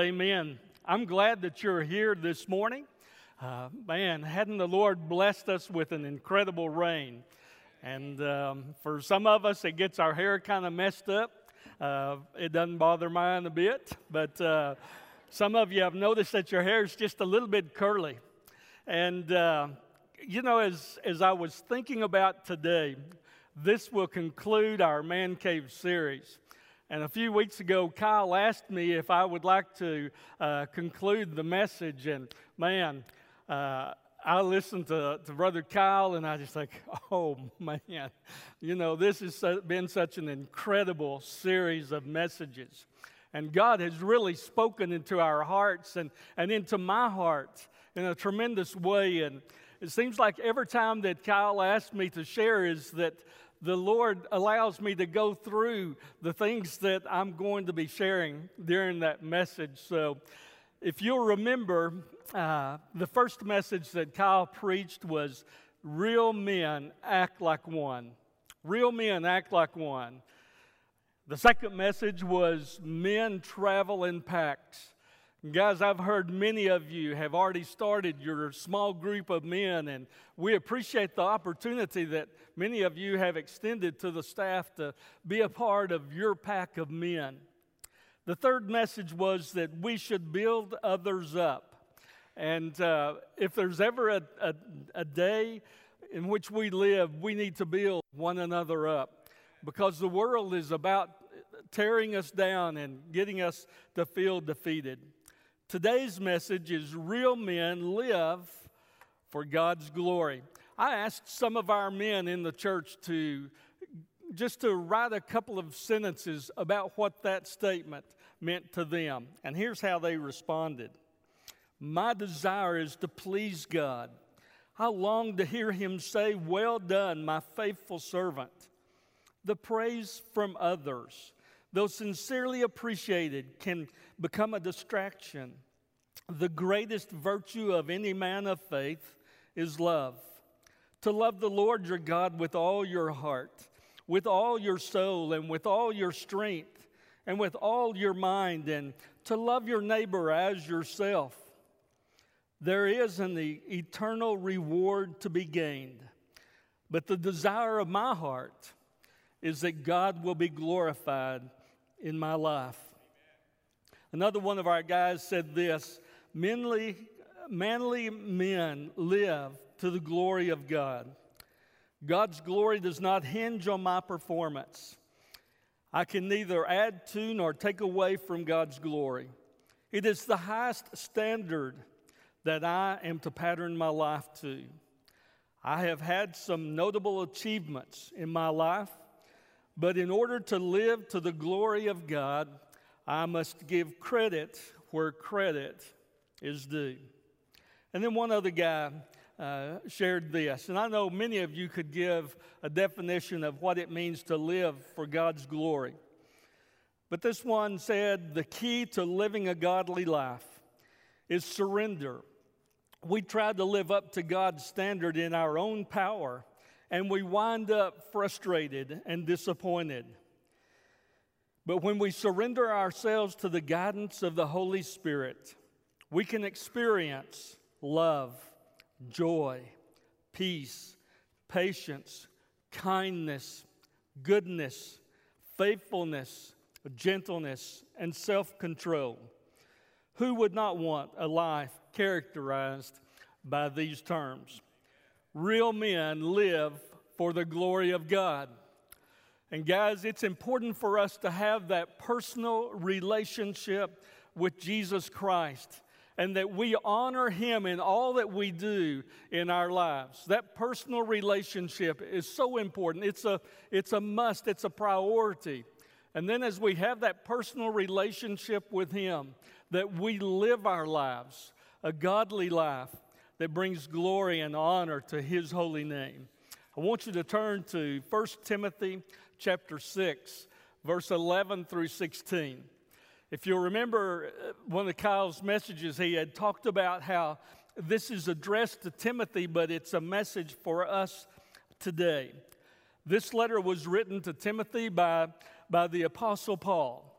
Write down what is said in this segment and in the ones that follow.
Amen. I'm glad that you're here this morning. Uh, man, hadn't the Lord blessed us with an incredible rain? And um, for some of us, it gets our hair kind of messed up. Uh, it doesn't bother mine a bit, but uh, some of you have noticed that your hair is just a little bit curly. And, uh, you know, as, as I was thinking about today, this will conclude our Man Cave series. And a few weeks ago, Kyle asked me if I would like to uh, conclude the message. And man, uh, I listened to, to Brother Kyle and I just like, oh man, you know, this has been such an incredible series of messages. And God has really spoken into our hearts and, and into my heart in a tremendous way. And it seems like every time that Kyle asked me to share is that the Lord allows me to go through the things that I'm going to be sharing during that message. So, if you'll remember, uh, the first message that Kyle preached was Real Men Act Like One. Real men act like one. The second message was Men Travel in Packs. Guys, I've heard many of you have already started your small group of men, and we appreciate the opportunity that many of you have extended to the staff to be a part of your pack of men. The third message was that we should build others up. And uh, if there's ever a, a, a day in which we live, we need to build one another up because the world is about tearing us down and getting us to feel defeated. Today's message is Real Men Live for God's Glory. I asked some of our men in the church to just to write a couple of sentences about what that statement meant to them. And here's how they responded My desire is to please God. I long to hear Him say, Well done, my faithful servant. The praise from others though sincerely appreciated, can become a distraction. The greatest virtue of any man of faith is love. To love the Lord your God with all your heart, with all your soul, and with all your strength, and with all your mind, and to love your neighbor as yourself. There is an eternal reward to be gained. But the desire of my heart is that God will be glorified in my life. Another one of our guys said this manly, manly men live to the glory of God. God's glory does not hinge on my performance. I can neither add to nor take away from God's glory. It is the highest standard that I am to pattern my life to. I have had some notable achievements in my life but in order to live to the glory of God, I must give credit where credit is due. And then one other guy uh, shared this, and I know many of you could give a definition of what it means to live for God's glory. But this one said the key to living a godly life is surrender. We try to live up to God's standard in our own power and we wind up frustrated and disappointed. But when we surrender ourselves to the guidance of the Holy Spirit, we can experience love, joy, peace, patience, kindness, goodness, faithfulness, gentleness, and self control. Who would not want a life characterized by these terms? Real men live for the glory of God. And guys, it's important for us to have that personal relationship with Jesus Christ and that we honor him in all that we do in our lives. That personal relationship is so important. It's a, it's a must, it's a priority. And then as we have that personal relationship with him, that we live our lives, a godly life, that brings glory and honor to his holy name. I want you to turn to 1 Timothy chapter 6, verse 11 through 16. If you'll remember uh, one of Kyle's messages, he had talked about how this is addressed to Timothy, but it's a message for us today. This letter was written to Timothy by, by the Apostle Paul.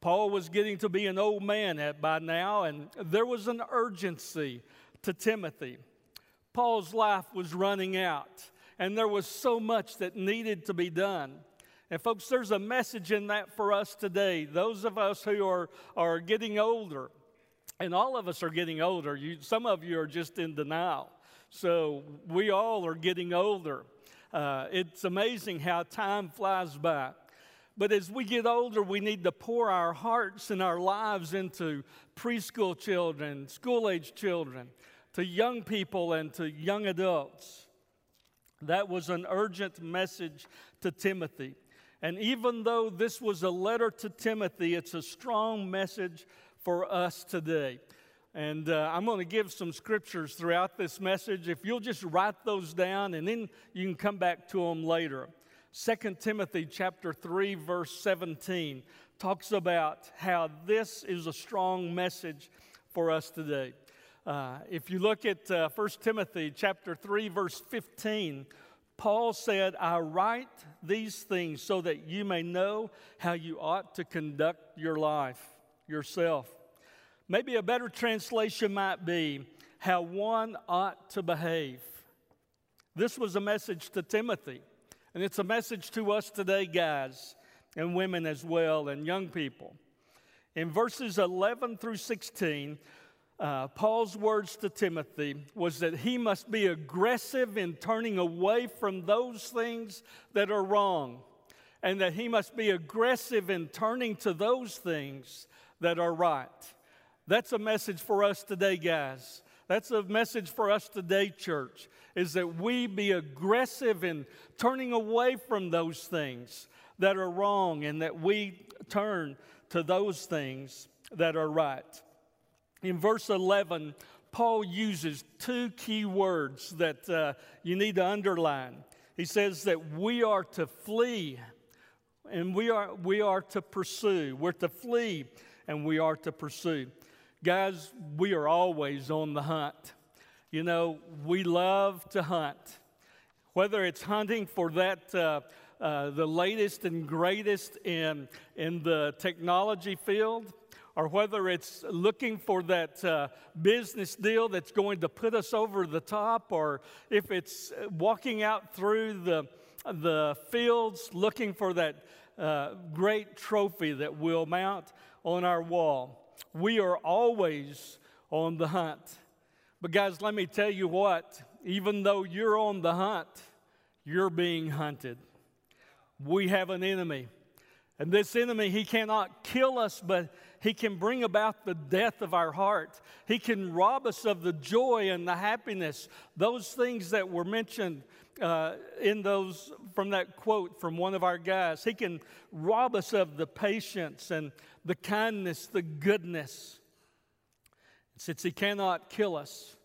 Paul was getting to be an old man at, by now, and there was an urgency to Timothy. Paul's life was running out, and there was so much that needed to be done. And, folks, there's a message in that for us today. Those of us who are, are getting older, and all of us are getting older. You, some of you are just in denial. So, we all are getting older. Uh, it's amazing how time flies by. But as we get older, we need to pour our hearts and our lives into preschool children, school age children, to young people, and to young adults. That was an urgent message to Timothy. And even though this was a letter to Timothy, it's a strong message for us today. And uh, I'm going to give some scriptures throughout this message. If you'll just write those down and then you can come back to them later. 2 Timothy chapter 3 verse 17 talks about how this is a strong message for us today. Uh, if you look at uh, 1 Timothy chapter 3 verse 15, Paul said, I write these things so that you may know how you ought to conduct your life yourself. Maybe a better translation might be how one ought to behave. This was a message to Timothy. And it's a message to us today, guys, and women as well, and young people. In verses 11 through 16, uh, Paul's words to Timothy was that he must be aggressive in turning away from those things that are wrong, and that he must be aggressive in turning to those things that are right. That's a message for us today, guys. That's a message for us today, church, is that we be aggressive in turning away from those things that are wrong and that we turn to those things that are right. In verse 11, Paul uses two key words that uh, you need to underline. He says that we are to flee and we are, we are to pursue. We're to flee and we are to pursue. Guys, we are always on the hunt. You know, we love to hunt. Whether it's hunting for that, uh, uh, the latest and greatest in, in the technology field, or whether it's looking for that uh, business deal that's going to put us over the top, or if it's walking out through the, the fields looking for that uh, great trophy that we'll mount on our wall we are always on the hunt. But, guys, let me tell you what, even though you're on the hunt, you're being hunted. We have an enemy. And this enemy, he cannot kill us, but he can bring about the death of our heart. He can rob us of the joy and the happiness, those things that were mentioned uh, in those from that quote from one of our guys. He can rob us of the patience and the kindness, the goodness. Since he cannot kill us,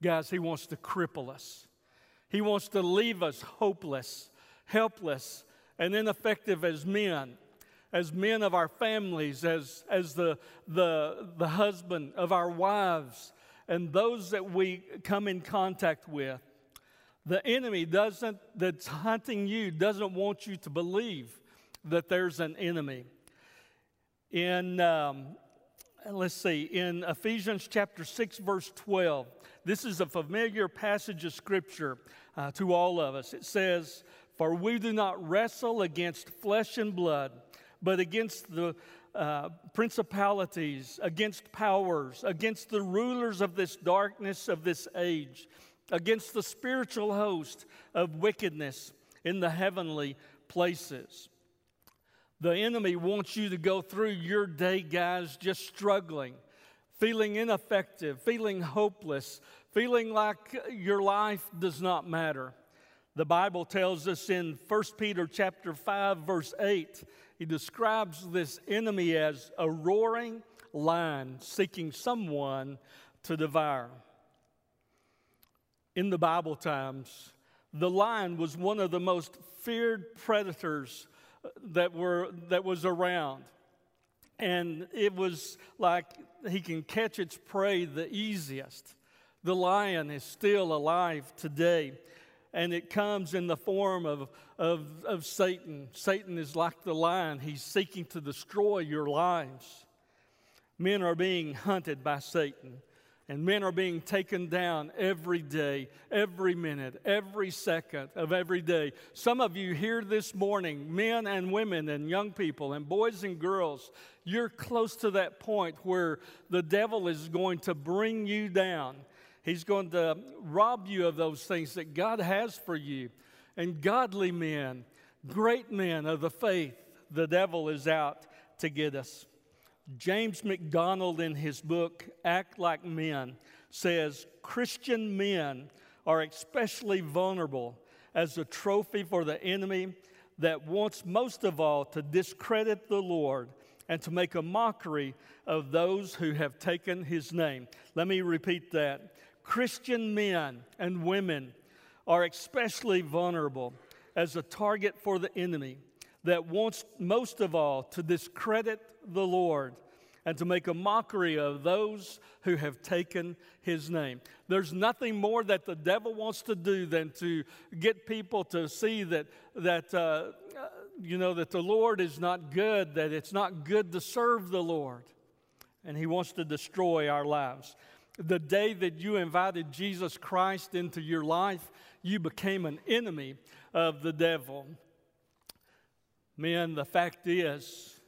guys, he wants to cripple us. He wants to leave us hopeless, helpless, and ineffective as men, as men of our families, as, as the, the, the husband of our wives, and those that we come in contact with. The enemy doesn't, that's hunting you, doesn't want you to believe that there's an enemy. In, um, let's see, in Ephesians chapter 6, verse 12, this is a familiar passage of scripture uh, to all of us. It says, For we do not wrestle against flesh and blood, but against the uh, principalities, against powers, against the rulers of this darkness of this age against the spiritual host of wickedness in the heavenly places. The enemy wants you to go through your day, guys, just struggling, feeling ineffective, feeling hopeless, feeling like your life does not matter. The Bible tells us in 1 Peter chapter 5 verse 8, he describes this enemy as a roaring lion seeking someone to devour in the Bible times, the lion was one of the most feared predators that were that was around. And it was like he can catch its prey the easiest. The lion is still alive today. And it comes in the form of, of, of Satan. Satan is like the lion, he's seeking to destroy your lives. Men are being hunted by Satan. And men are being taken down every day, every minute, every second of every day. Some of you here this morning, men and women and young people and boys and girls, you're close to that point where the devil is going to bring you down. He's going to rob you of those things that God has for you. And godly men, great men of the faith, the devil is out to get us. James MacDonald, in his book, Act Like Men, says Christian men are especially vulnerable as a trophy for the enemy that wants most of all to discredit the Lord and to make a mockery of those who have taken his name. Let me repeat that. Christian men and women are especially vulnerable as a target for the enemy that wants most of all to discredit the Lord and to make a mockery of those who have taken his name. There's nothing more that the devil wants to do than to get people to see that, that uh, you know, that the Lord is not good, that it's not good to serve the Lord. And he wants to destroy our lives. The day that you invited Jesus Christ into your life, you became an enemy of the devil. Men, the fact is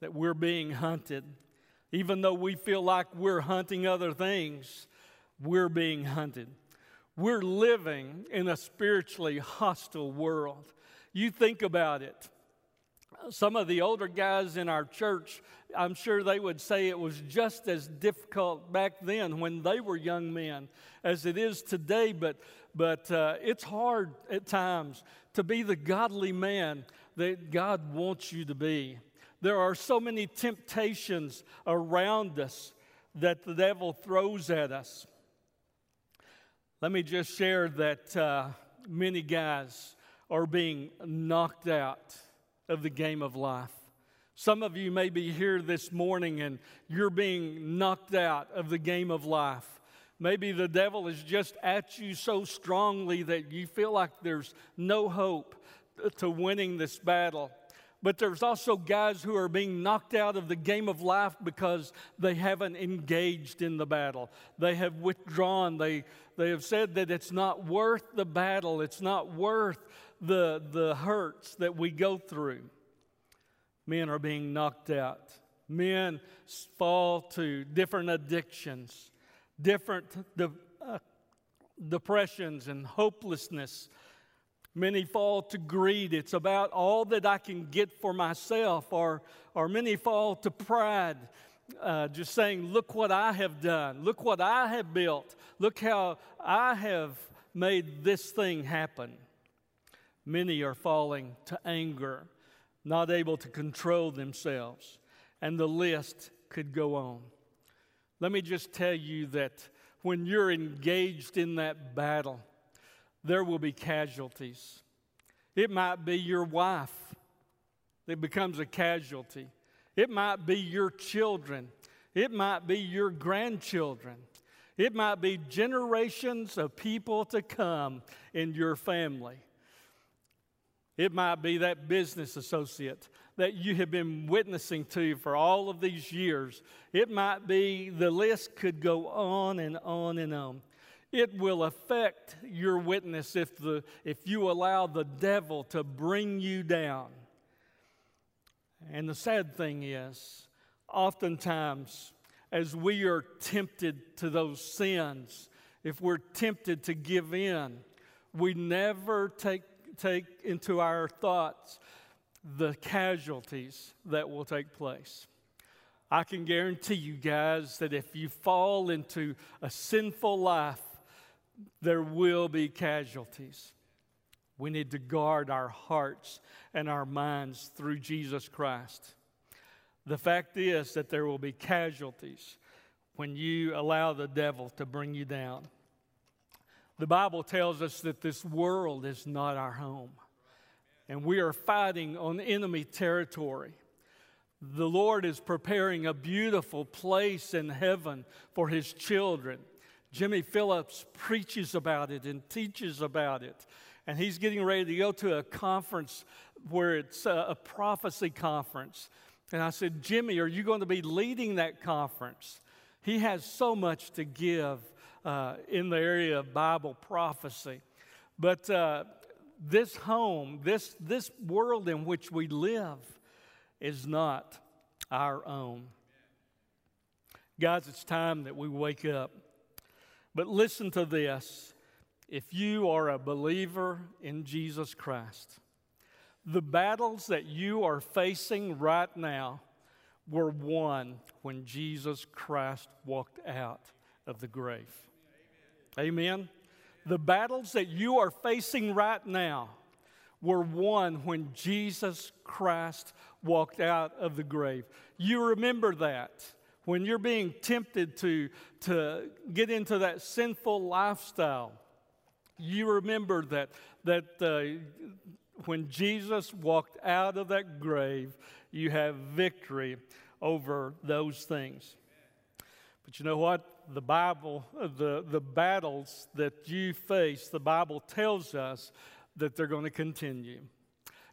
that we're being hunted. Even though we feel like we're hunting other things, we're being hunted. We're living in a spiritually hostile world. You think about it. Some of the older guys in our church, I'm sure they would say it was just as difficult back then when they were young men as it is today, but, but uh, it's hard at times to be the godly man that God wants you to be. There are so many temptations around us that the devil throws at us. Let me just share that uh, many guys are being knocked out of the game of life. Some of you may be here this morning and you're being knocked out of the game of life. Maybe the devil is just at you so strongly that you feel like there's no hope to winning this battle. But there's also guys who are being knocked out of the game of life because they haven't engaged in the battle. They have withdrawn. They, they have said that it's not worth the battle, it's not worth the, the hurts that we go through. Men are being knocked out. Men fall to different addictions, different de- uh, depressions, and hopelessness Many fall to greed. It's about all that I can get for myself, or, or many fall to pride, uh, just saying, Look what I have done. Look what I have built. Look how I have made this thing happen. Many are falling to anger, not able to control themselves, and the list could go on. Let me just tell you that when you're engaged in that battle, there will be casualties. It might be your wife that becomes a casualty, it might be your children, it might be your grandchildren. It might be generations of people to come in your family. It might be that business associate that you have been witnessing to for all of these years. It might be the list could go on and on and on. It will affect your witness if, the, if you allow the devil to bring you down. And the sad thing is, oftentimes, as we are tempted to those sins, if we're tempted to give in, we never take, take into our thoughts the casualties that will take place. I can guarantee you guys that if you fall into a sinful life, there will be casualties. We need to guard our hearts and our minds through Jesus Christ. The fact is that there will be casualties when you allow the devil to bring you down. The Bible tells us that this world is not our home, and we are fighting on enemy territory. The Lord is preparing a beautiful place in heaven for His children. Jimmy Phillips preaches about it and teaches about it. and he's getting ready to go to a conference where it's a, a prophecy conference. And I said, Jimmy, are you going to be leading that conference? He has so much to give uh, in the area of Bible prophecy. But uh, this home, this, this world in which we live, is not our own. Guys, it's time that we wake up. But listen to this if you are a believer in Jesus Christ, the battles that you are facing right now were won when Jesus Christ walked out of the grave. Amen. The battles that you are facing right now were won when Jesus Christ walked out of the grave. You remember that when you're being tempted to, to get into that sinful lifestyle. You remember that, that uh, when Jesus walked out of that grave, you have victory over those things. But you know what? The Bible, the, the battles that you face, the Bible tells us that they're going to continue.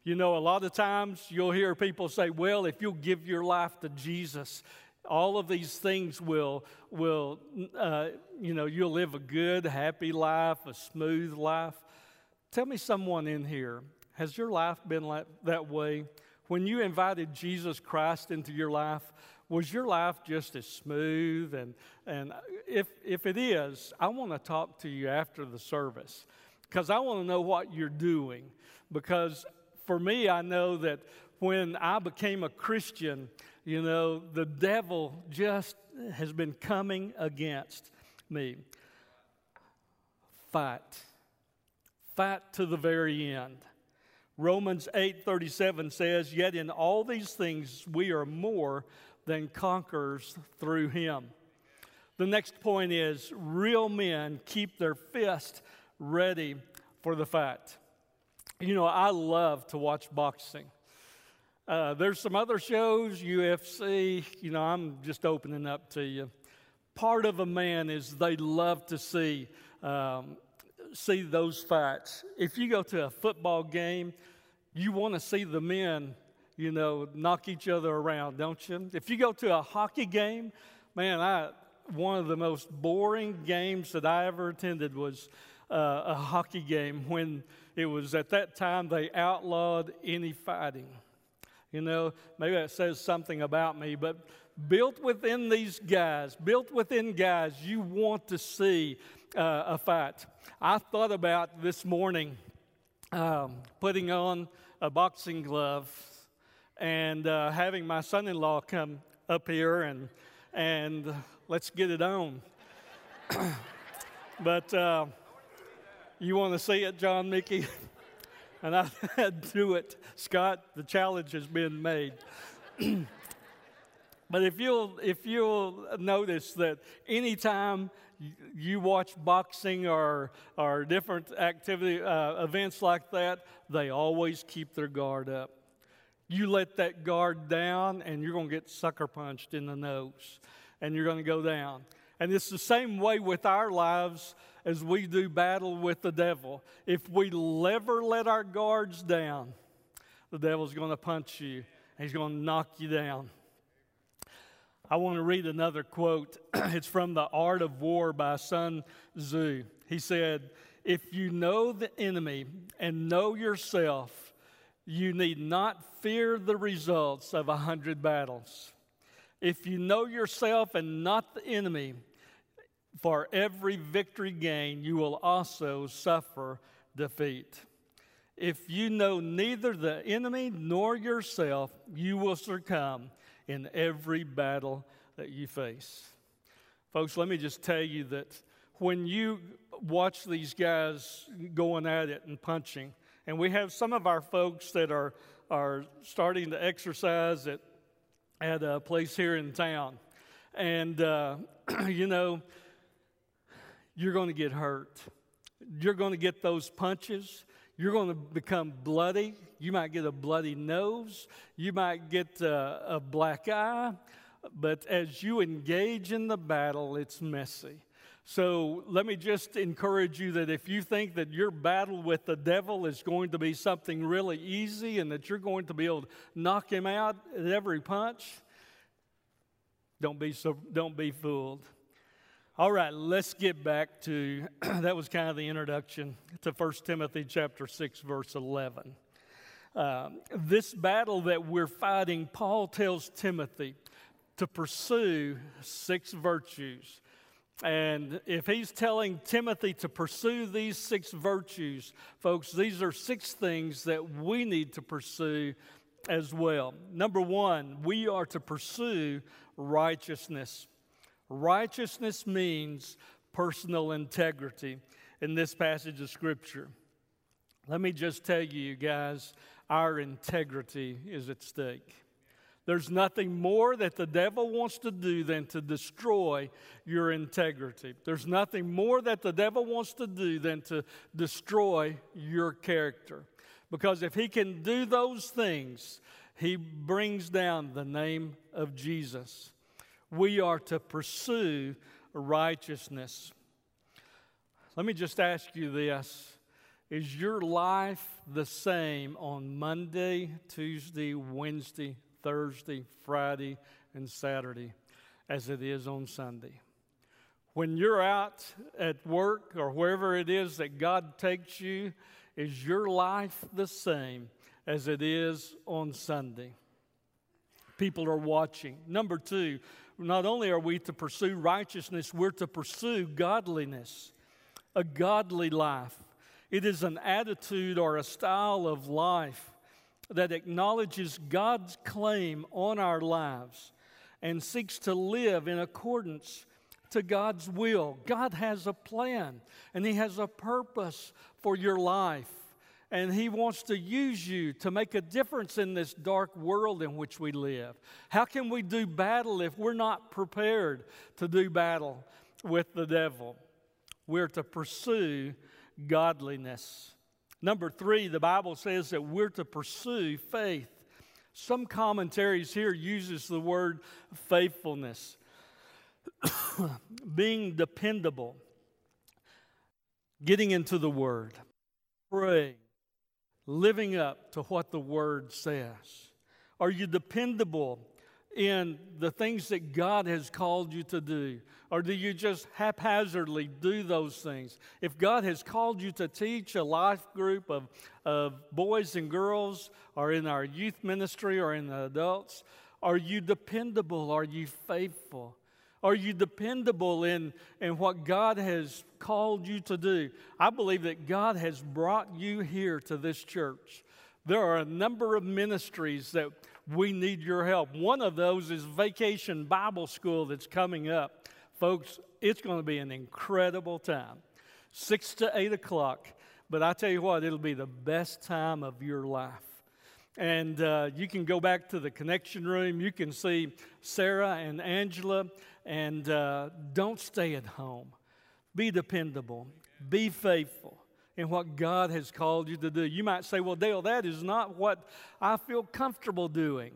You know, a lot of times you'll hear people say, well, if you'll give your life to Jesus, all of these things will, will uh, you know, you'll live a good, happy life, a smooth life. Tell me someone in here, has your life been like that way? When you invited Jesus Christ into your life, was your life just as smooth? And, and if, if it is, I want to talk to you after the service because I want to know what you're doing. Because for me, I know that when I became a Christian, you know, the devil just has been coming against me. Fight. Fight to the very end. Romans 8:37 says, "Yet in all these things we are more than conquers through him." The next point is real men keep their fist ready for the fight. You know, I love to watch boxing. Uh, there's some other shows, UFC, you know, I'm just opening up to you. Part of a man is they love to see um, see those fights. If you go to a football game, you want to see the men, you know, knock each other around, don't you? If you go to a hockey game, man, I one of the most boring games that I ever attended was uh, a hockey game when it was at that time they outlawed any fighting. You know, maybe that says something about me, but built within these guys, built within guys, you want to see uh, a fight. I thought about this morning um, putting on a boxing glove and uh, having my son in law come up here and, and let's get it on. but uh, you want to see it, John Mickey? and I do it. Scott, the challenge has been made. but if you'll, if you'll notice that anytime you watch boxing or, or different activity uh, events like that, they always keep their guard up. You let that guard down, and you're going to get sucker punched in the nose, and you're going to go down. And it's the same way with our lives as we do battle with the devil. If we ever let our guards down, the devil's going to punch you, he's going to knock you down. I want to read another quote. it's from The Art of War by Sun Tzu. He said, If you know the enemy and know yourself, you need not fear the results of a hundred battles. If you know yourself and not the enemy, for every victory gained, you will also suffer defeat. If you know neither the enemy nor yourself, you will succumb in every battle that you face. Folks, let me just tell you that when you watch these guys going at it and punching, and we have some of our folks that are, are starting to exercise at, at a place here in town. And, uh, you know, you're going to get hurt. You're going to get those punches. You're going to become bloody. You might get a bloody nose. You might get a, a black eye. But as you engage in the battle, it's messy. So let me just encourage you that if you think that your battle with the devil is going to be something really easy and that you're going to be able to knock him out at every punch, don't be so don't be fooled. All right, let's get back to that was kind of the introduction to 1 Timothy chapter 6 verse 11. Uh, this battle that we're fighting, Paul tells Timothy to pursue six virtues. And if he's telling Timothy to pursue these six virtues, folks, these are six things that we need to pursue as well. Number one, we are to pursue righteousness. Righteousness means personal integrity in this passage of Scripture. Let me just tell you, guys, our integrity is at stake. There's nothing more that the devil wants to do than to destroy your integrity. There's nothing more that the devil wants to do than to destroy your character. Because if he can do those things, he brings down the name of Jesus. We are to pursue righteousness. Let me just ask you this Is your life the same on Monday, Tuesday, Wednesday, Thursday, Friday, and Saturday as it is on Sunday? When you're out at work or wherever it is that God takes you, is your life the same as it is on Sunday? People are watching. Number two, not only are we to pursue righteousness, we're to pursue godliness, a godly life. It is an attitude or a style of life that acknowledges God's claim on our lives and seeks to live in accordance to God's will. God has a plan and He has a purpose for your life. And He wants to use you to make a difference in this dark world in which we live. How can we do battle if we're not prepared to do battle with the devil? We're to pursue godliness. Number three, the Bible says that we're to pursue faith. Some commentaries here uses the word faithfulness, being dependable, getting into the word, praying, living up to what the word says. Are you dependable in the things that God has called you to do? Or do you just haphazardly do those things? If God has called you to teach a life group of, of boys and girls, or in our youth ministry, or in the adults, are you dependable? Are you faithful? Are you dependable in, in what God has called you to do? I believe that God has brought you here to this church. There are a number of ministries that we need your help. One of those is Vacation Bible School that's coming up. Folks, it's going to be an incredible time. Six to eight o'clock. But I tell you what, it'll be the best time of your life. And uh, you can go back to the connection room. You can see Sarah and Angela. And uh, don't stay at home. Be dependable. Be faithful in what God has called you to do. You might say, well, Dale, that is not what I feel comfortable doing.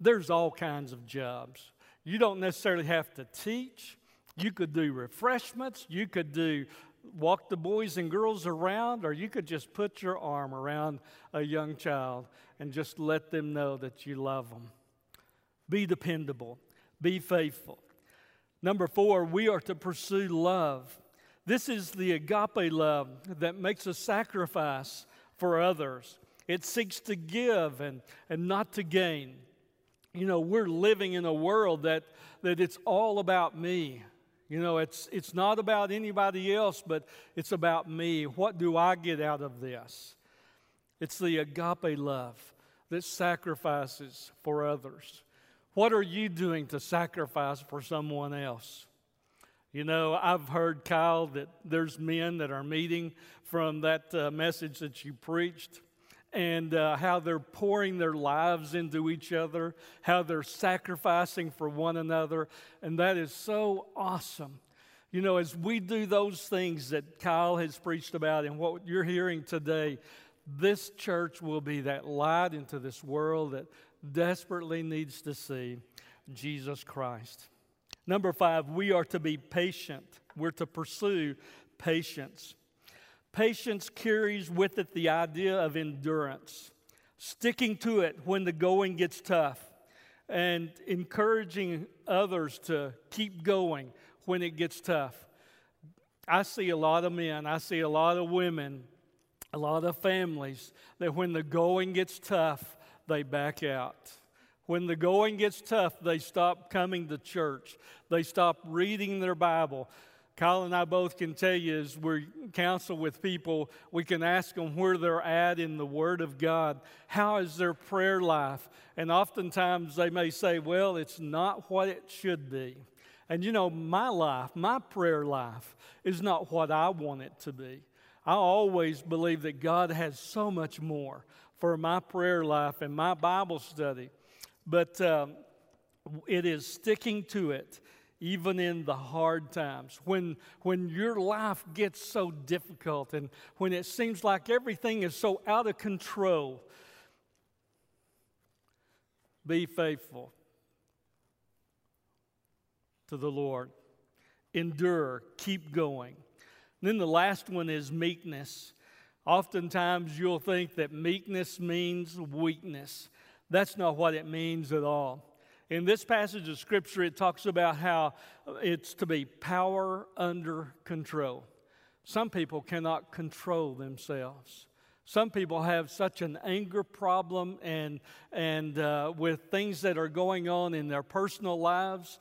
There's all kinds of jobs. You don't necessarily have to teach. You could do refreshments. You could do walk the boys and girls around, or you could just put your arm around a young child and just let them know that you love them. Be dependable, be faithful. Number four, we are to pursue love. This is the agape love that makes a sacrifice for others. It seeks to give and, and not to gain. You know, we're living in a world that, that it's all about me. You know, it's, it's not about anybody else, but it's about me. What do I get out of this? It's the agape love that sacrifices for others. What are you doing to sacrifice for someone else? You know, I've heard, Kyle, that there's men that are meeting from that uh, message that you preached and uh, how they're pouring their lives into each other, how they're sacrificing for one another. And that is so awesome. You know, as we do those things that Kyle has preached about and what you're hearing today, this church will be that light into this world that desperately needs to see Jesus Christ. Number five, we are to be patient. We're to pursue patience. Patience carries with it the idea of endurance, sticking to it when the going gets tough, and encouraging others to keep going when it gets tough. I see a lot of men, I see a lot of women, a lot of families that when the going gets tough, they back out. When the going gets tough, they stop coming to church. They stop reading their Bible. Kyle and I both can tell you as we counsel with people, we can ask them where they're at in the Word of God. How is their prayer life? And oftentimes they may say, well, it's not what it should be. And you know, my life, my prayer life, is not what I want it to be. I always believe that God has so much more for my prayer life and my Bible study. But um, it is sticking to it even in the hard times, when, when your life gets so difficult and when it seems like everything is so out of control, be faithful to the Lord. Endure, keep going. And then the last one is meekness. Oftentimes you'll think that meekness means weakness. That's not what it means at all. In this passage of Scripture, it talks about how it's to be power under control. Some people cannot control themselves. Some people have such an anger problem and, and uh, with things that are going on in their personal lives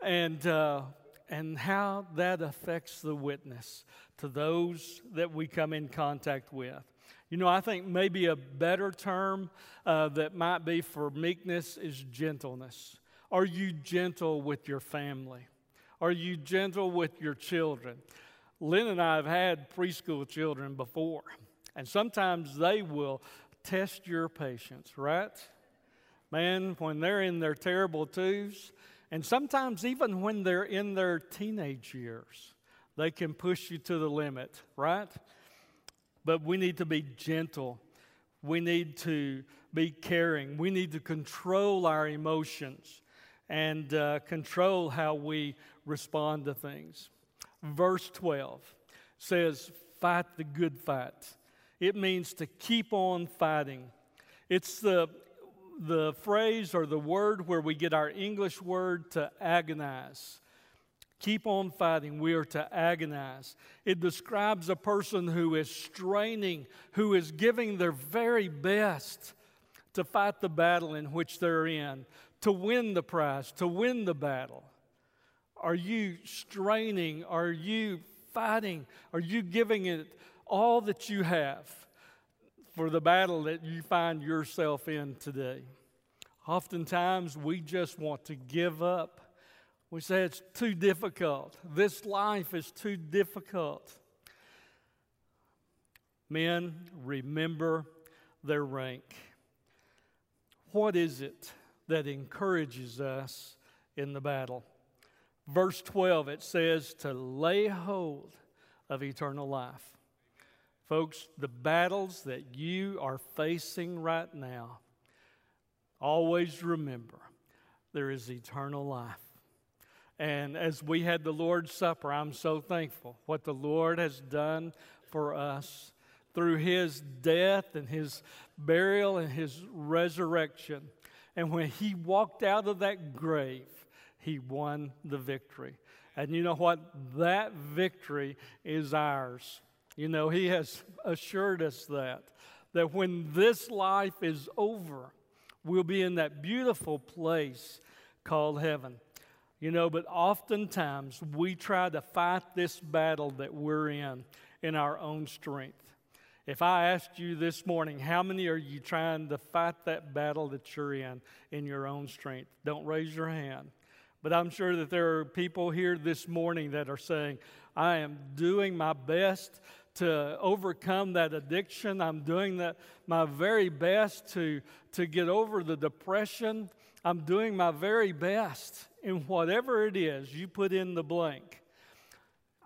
and, uh, and how that affects the witness to those that we come in contact with. You know, I think maybe a better term uh, that might be for meekness is gentleness. Are you gentle with your family? Are you gentle with your children? Lynn and I have had preschool children before, and sometimes they will test your patience, right? Man, when they're in their terrible twos, and sometimes even when they're in their teenage years, they can push you to the limit, right? But we need to be gentle. We need to be caring. We need to control our emotions and uh, control how we respond to things. Verse 12 says, Fight the good fight. It means to keep on fighting. It's the, the phrase or the word where we get our English word to agonize. Keep on fighting. We are to agonize. It describes a person who is straining, who is giving their very best to fight the battle in which they're in, to win the prize, to win the battle. Are you straining? Are you fighting? Are you giving it all that you have for the battle that you find yourself in today? Oftentimes, we just want to give up we say it's too difficult. This life is too difficult. Men, remember their rank. What is it that encourages us in the battle? Verse 12, it says to lay hold of eternal life. Folks, the battles that you are facing right now, always remember there is eternal life. And as we had the Lord's Supper, I'm so thankful what the Lord has done for us through his death and his burial and his resurrection. And when he walked out of that grave, he won the victory. And you know what? That victory is ours. You know, he has assured us that. That when this life is over, we'll be in that beautiful place called heaven. You know, but oftentimes we try to fight this battle that we're in in our own strength. If I asked you this morning, how many are you trying to fight that battle that you're in in your own strength? Don't raise your hand. But I'm sure that there are people here this morning that are saying, I am doing my best to overcome that addiction. I'm doing that, my very best to, to get over the depression. I'm doing my very best in whatever it is you put in the blank.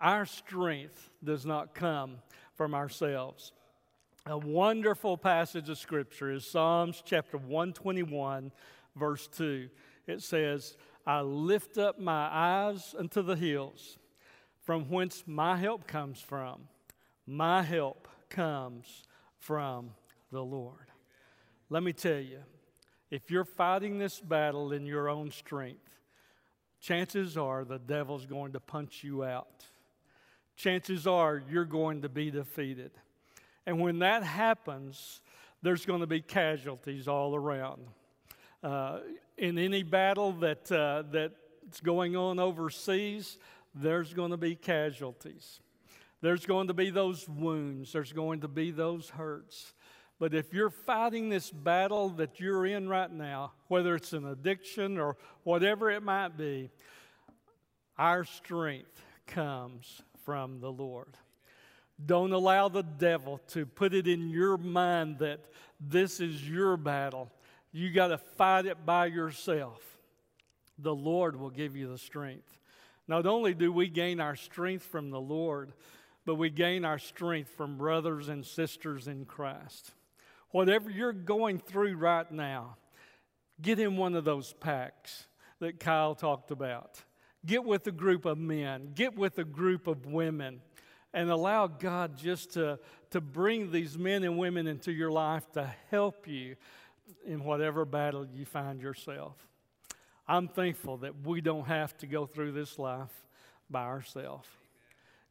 Our strength does not come from ourselves. A wonderful passage of Scripture is Psalms chapter 121, verse 2. It says, I lift up my eyes unto the hills. from whence my help comes from. My help comes from the Lord. Let me tell you, if you're fighting this battle in your own strength, chances are the devil's going to punch you out. Chances are you're going to be defeated. And when that happens, there's going to be casualties all around. Uh, in any battle that, uh, that's going on overseas, there's going to be casualties. There's going to be those wounds. There's going to be those hurts. But if you're fighting this battle that you're in right now, whether it's an addiction or whatever it might be, our strength comes from the Lord. Don't allow the devil to put it in your mind that this is your battle. You got to fight it by yourself. The Lord will give you the strength. Not only do we gain our strength from the Lord, but we gain our strength from brothers and sisters in Christ. Whatever you're going through right now, get in one of those packs that Kyle talked about. Get with a group of men, get with a group of women, and allow God just to, to bring these men and women into your life to help you in whatever battle you find yourself. I'm thankful that we don't have to go through this life by ourselves.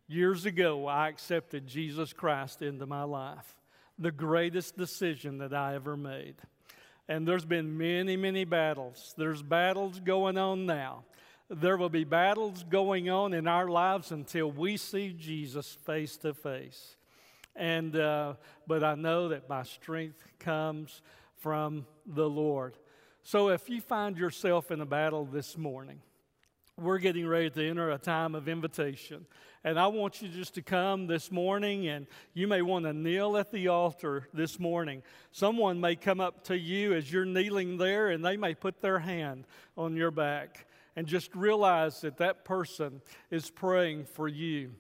Years ago, I accepted Jesus Christ into my life the greatest decision that I ever made. And there's been many, many battles. There's battles going on now. There will be battles going on in our lives until we see Jesus face to face. And uh, but I know that my strength comes from the Lord. So if you find yourself in a battle this morning, we're getting ready to enter a time of invitation. And I want you just to come this morning, and you may want to kneel at the altar this morning. Someone may come up to you as you're kneeling there, and they may put their hand on your back. And just realize that that person is praying for you.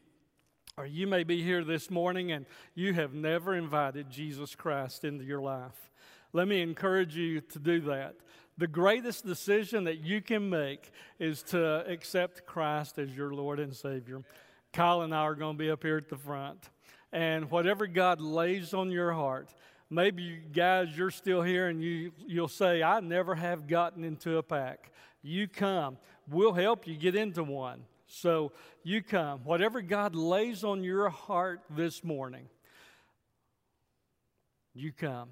Or you may be here this morning and you have never invited Jesus Christ into your life. Let me encourage you to do that. The greatest decision that you can make is to accept Christ as your Lord and Savior. Kyle and I are going to be up here at the front. And whatever God lays on your heart, maybe you guys, you're still here and you, you'll say, I never have gotten into a pack. You come. We'll help you get into one. So you come. Whatever God lays on your heart this morning, you come.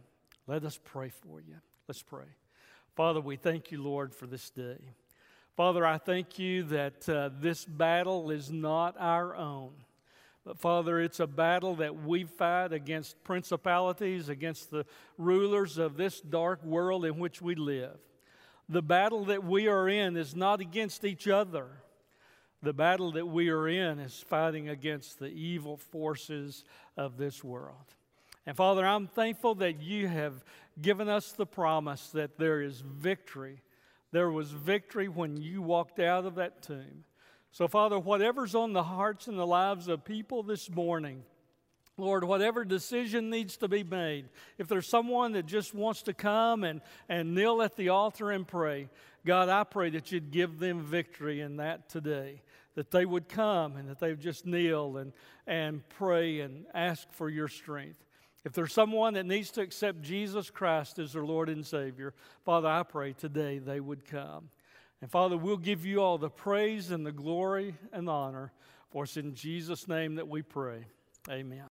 Let us pray for you. Let's pray. Father, we thank you, Lord, for this day. Father, I thank you that uh, this battle is not our own. But Father, it's a battle that we fight against principalities, against the rulers of this dark world in which we live. The battle that we are in is not against each other. The battle that we are in is fighting against the evil forces of this world. And Father, I'm thankful that you have given us the promise that there is victory there was victory when you walked out of that tomb. So, Father, whatever's on the hearts and the lives of people this morning, Lord, whatever decision needs to be made, if there's someone that just wants to come and, and kneel at the altar and pray, God, I pray that you'd give them victory in that today. That they would come and that they would just kneel and, and pray and ask for your strength. If there's someone that needs to accept Jesus Christ as their Lord and Savior, Father, I pray today they would come. And Father, we'll give you all the praise and the glory and the honor. For it's in Jesus' name that we pray. Amen.